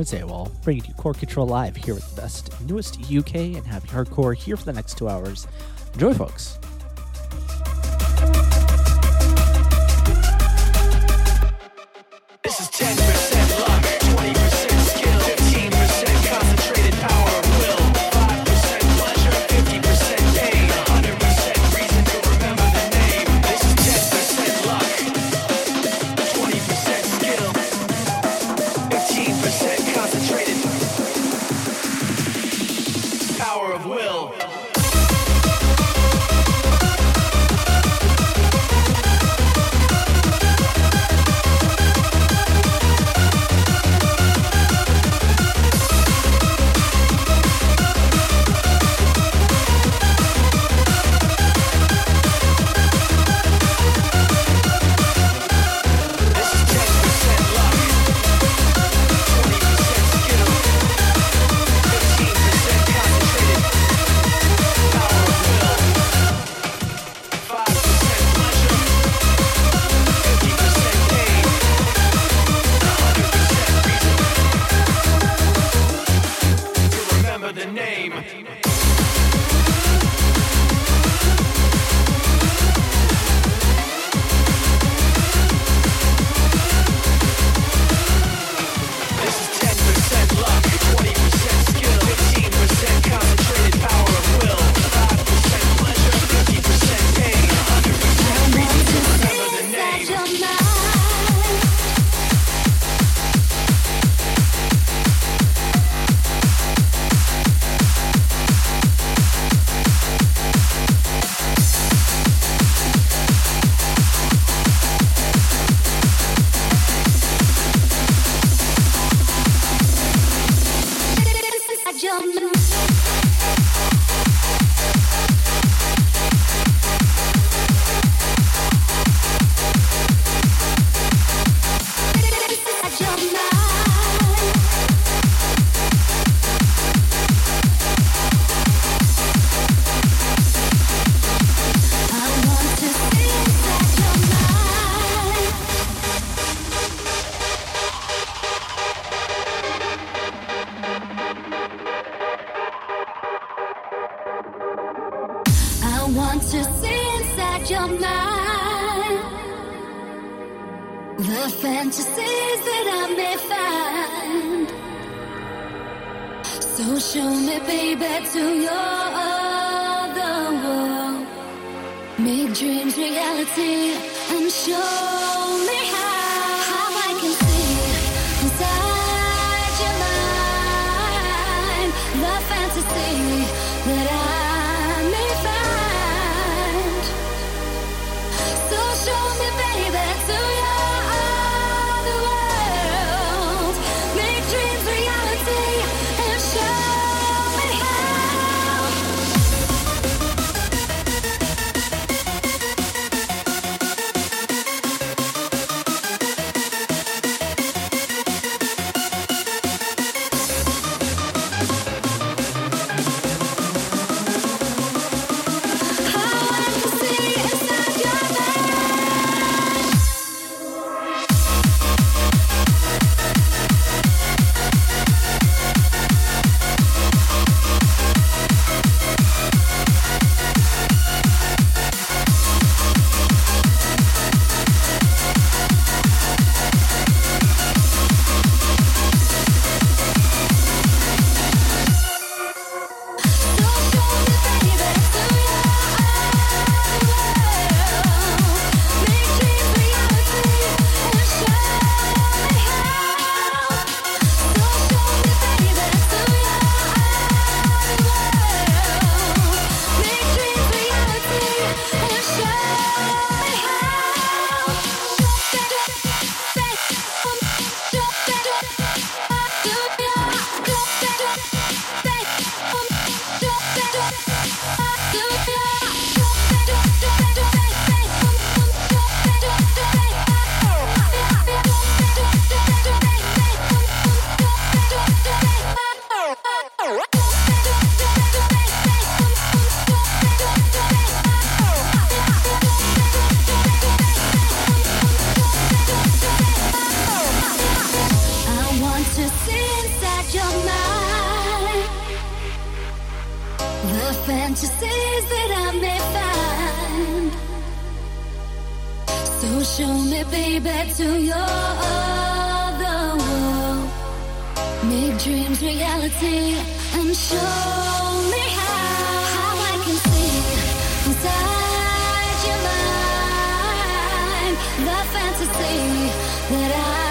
it's AWal, bringing you Core Control Live here with the best, newest UK and happy hardcore here for the next two hours. Enjoy, folks. So show me, baby, to your other world. Make dreams reality and show me how, how I can see inside your mind the fantasy that I.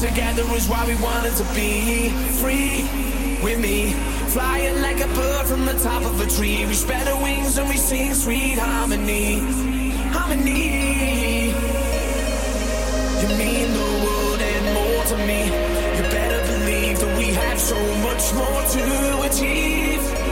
together is why we wanted to be free with me. Flying like a bird from the top of a tree. We spread our wings and we sing sweet harmony. Harmony. You mean the world and more to me. You better believe that we have so much more to achieve.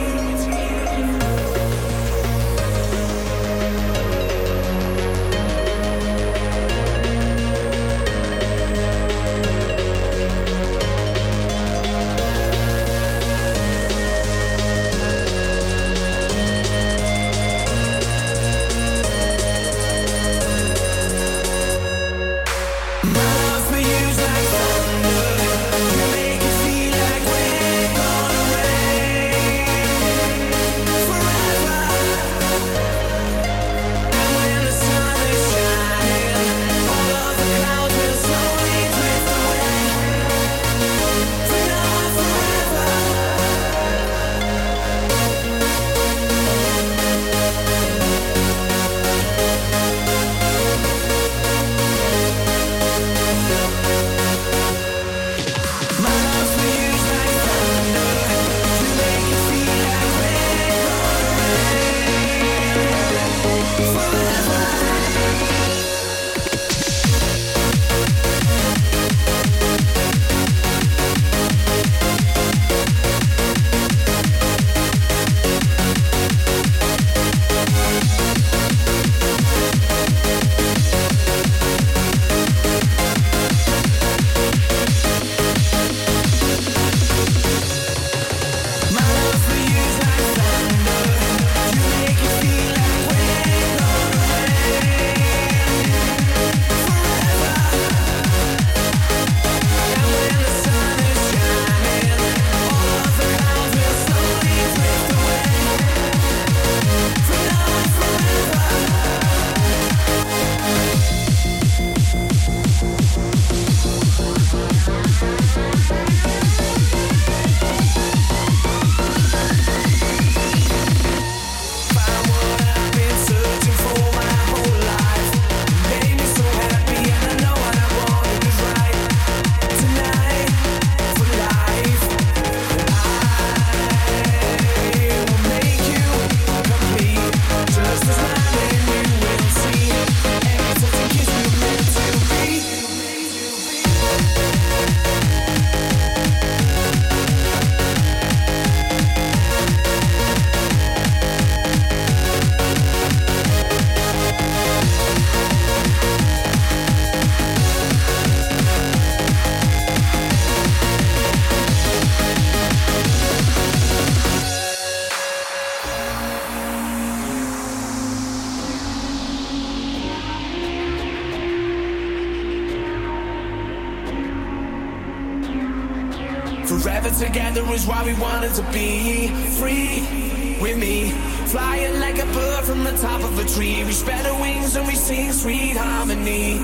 with me. Flying like a bird from the top of a tree. We spread our wings and we sing sweet harmony.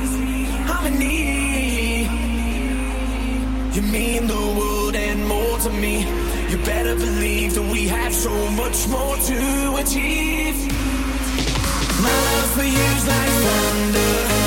Harmony. You mean the world and more to me. You better believe that we have so much more to achieve. My love for you's like thunder.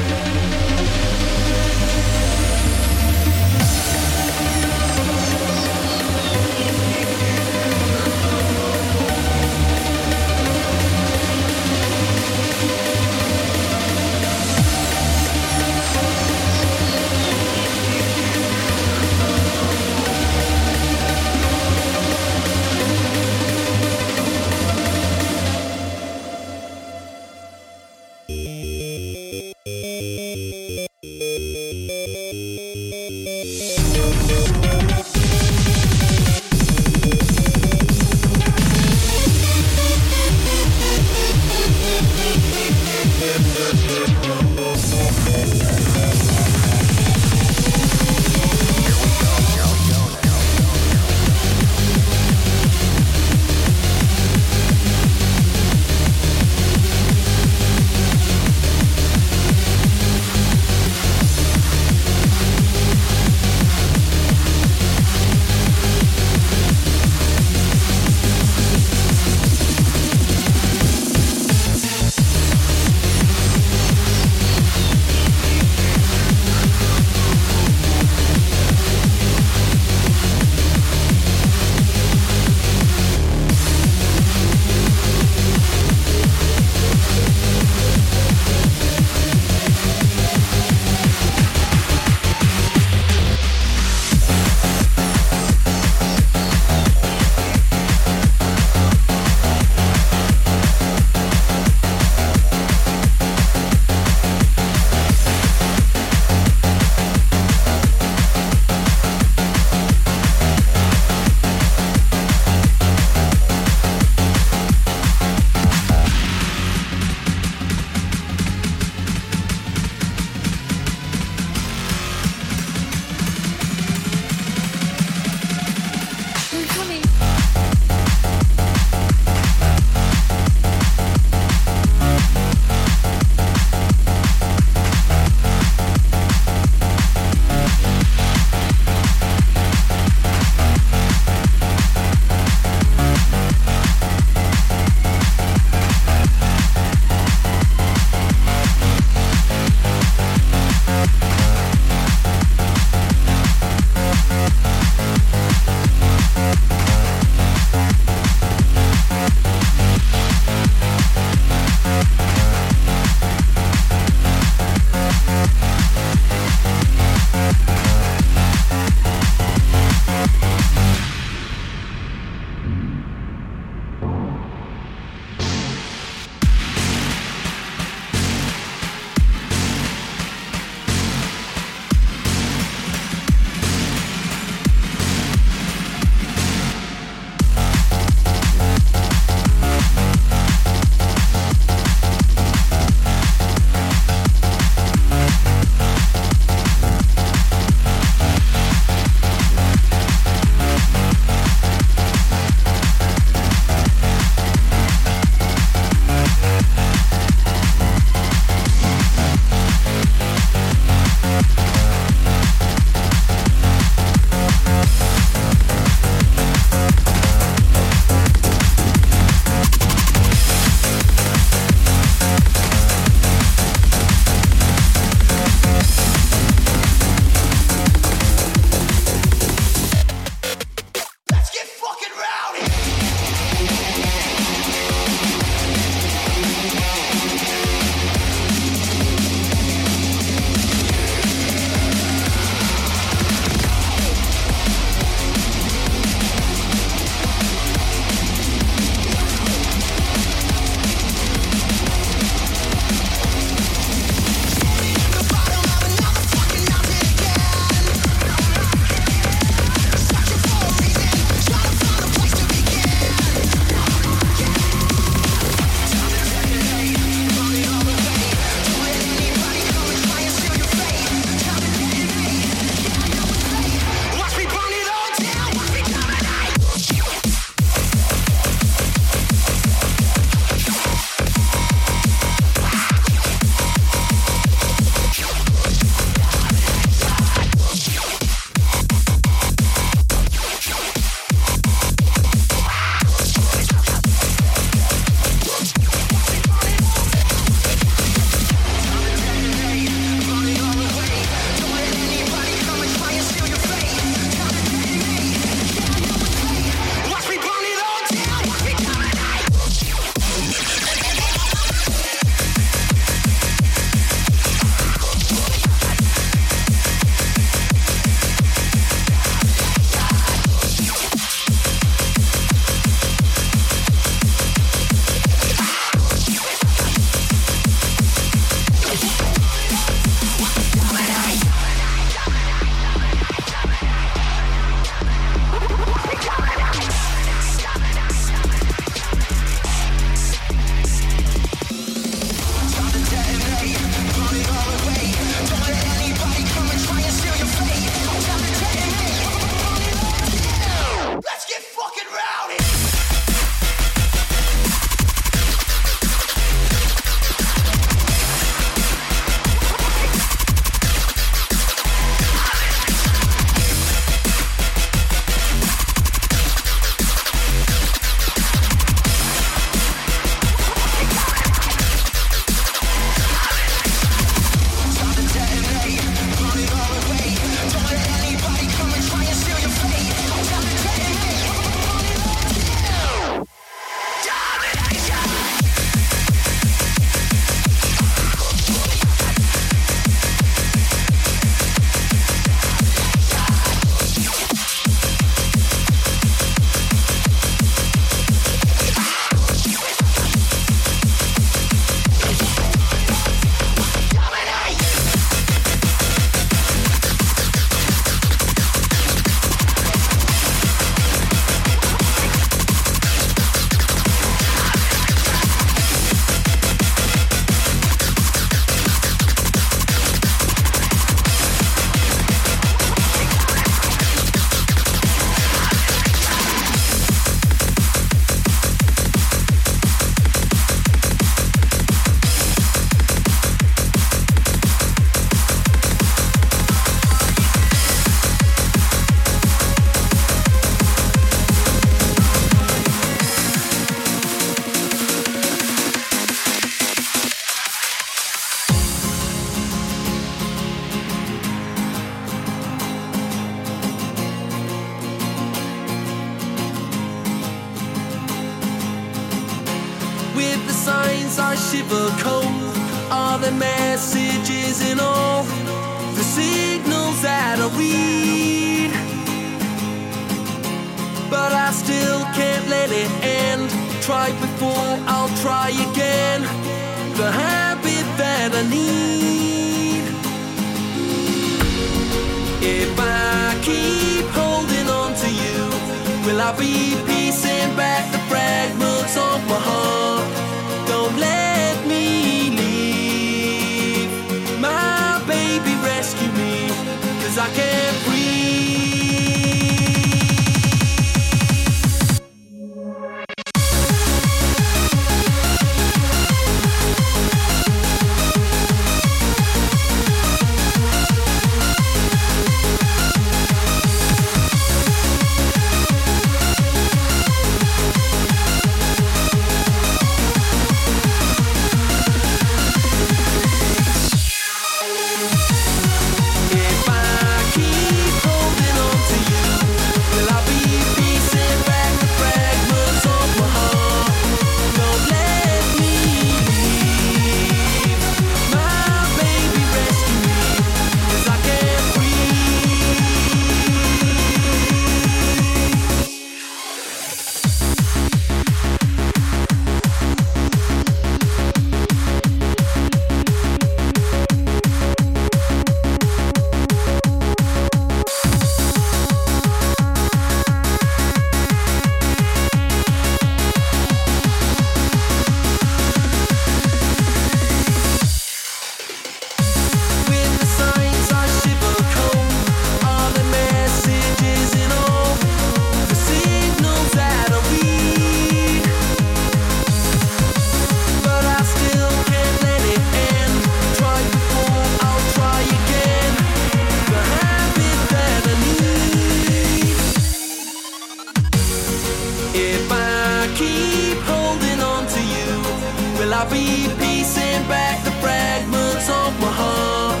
be piecing back the fragments of my heart.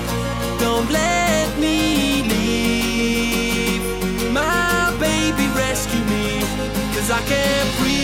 Don't let me leave. My baby, rescue me, cause I can't breathe.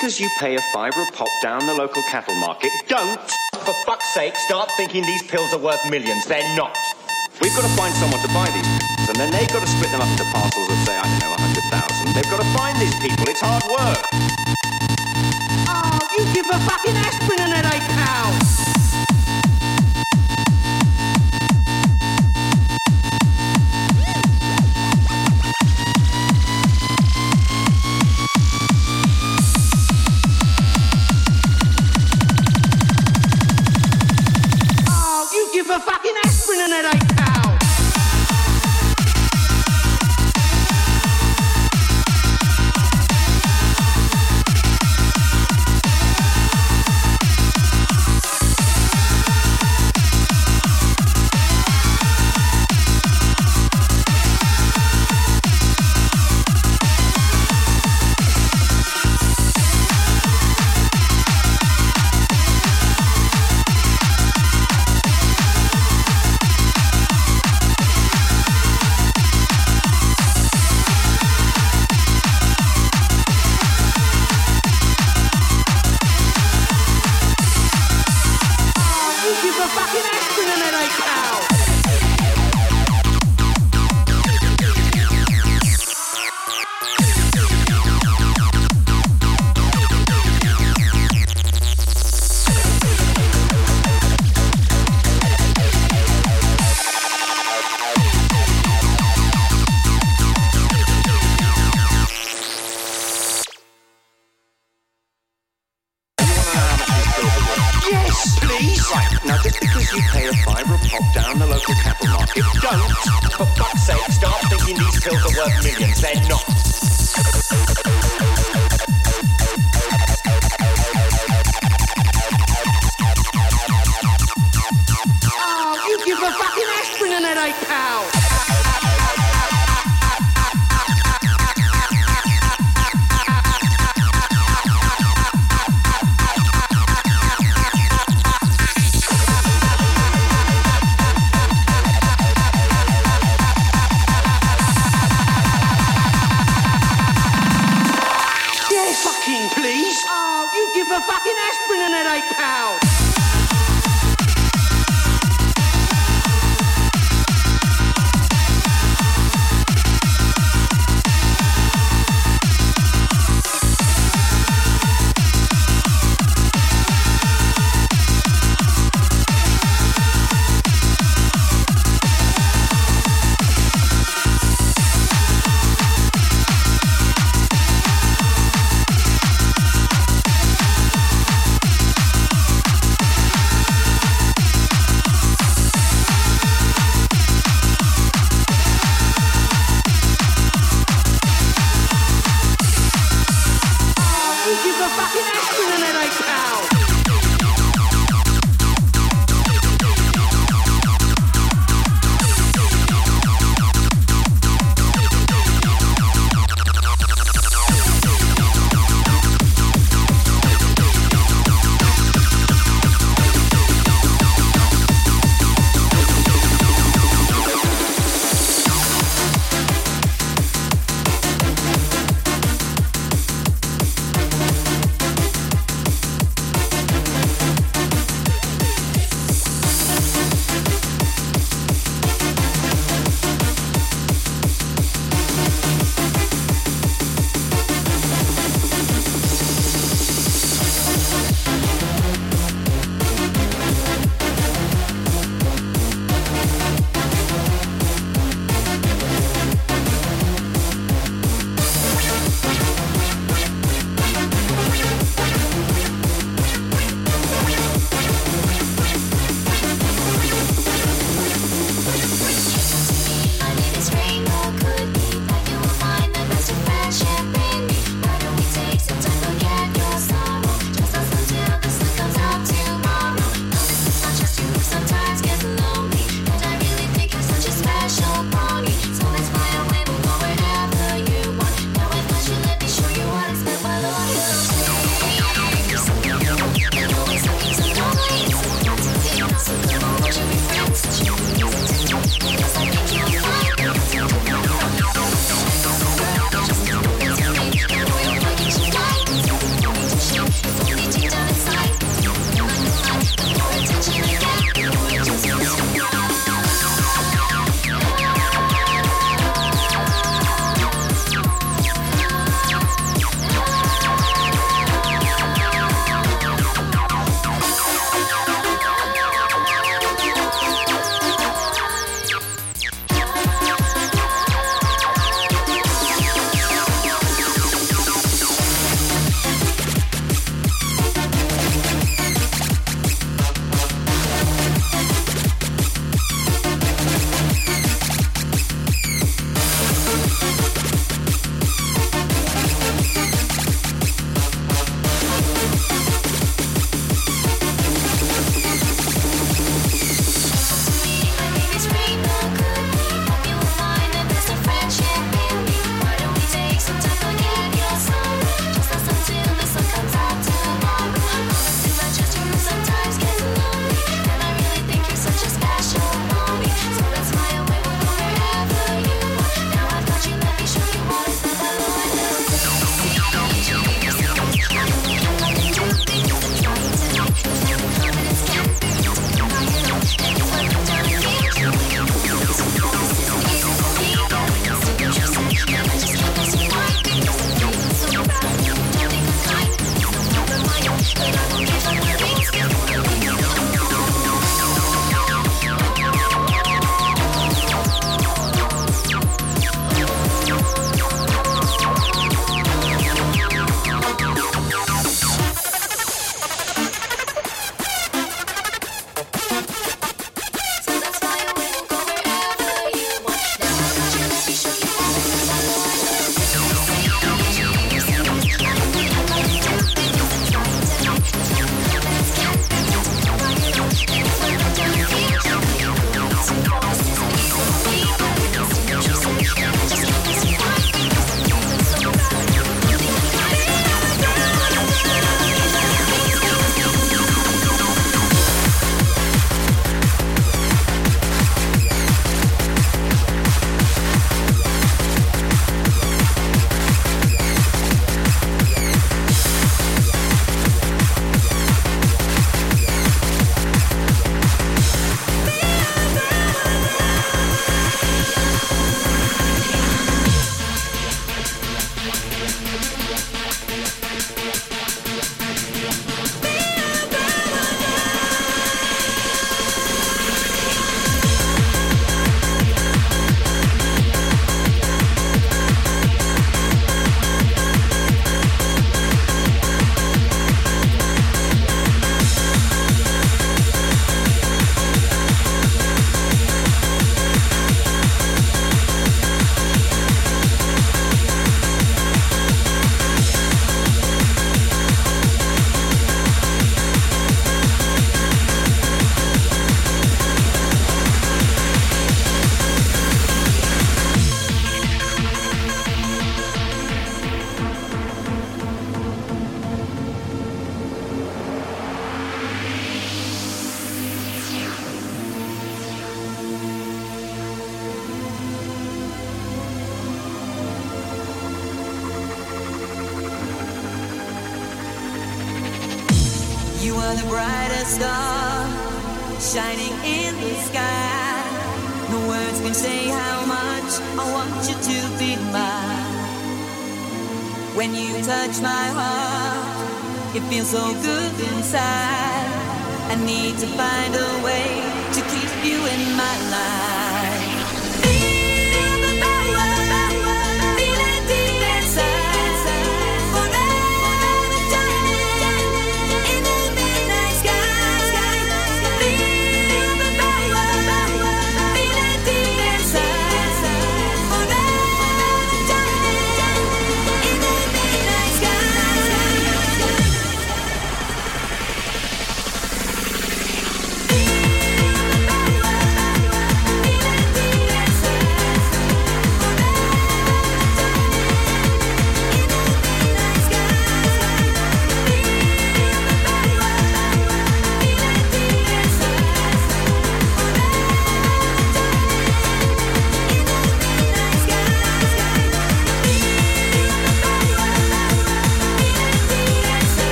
Because you pay a fiver a pop down the local cattle market, don't, for fuck's sake, start thinking these pills are worth millions. They're not. We've got to find someone to buy these pills, and then they've got to split them up into parcels of, say, I don't know, 100,000. They've got to find these people. It's hard work. Oh, you give a fucking aspirin an eight pound.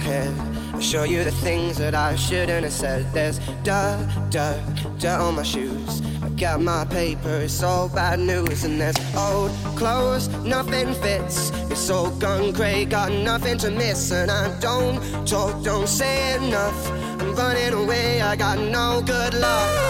head. I show you the things that I shouldn't have said. There's dirt, dirt, dirt on my shoes. I got my paper, it's all bad news. And there's old clothes, nothing fits. It's all gone grey, got nothing to miss. And I don't talk, don't say enough. I'm running away, I got no good luck.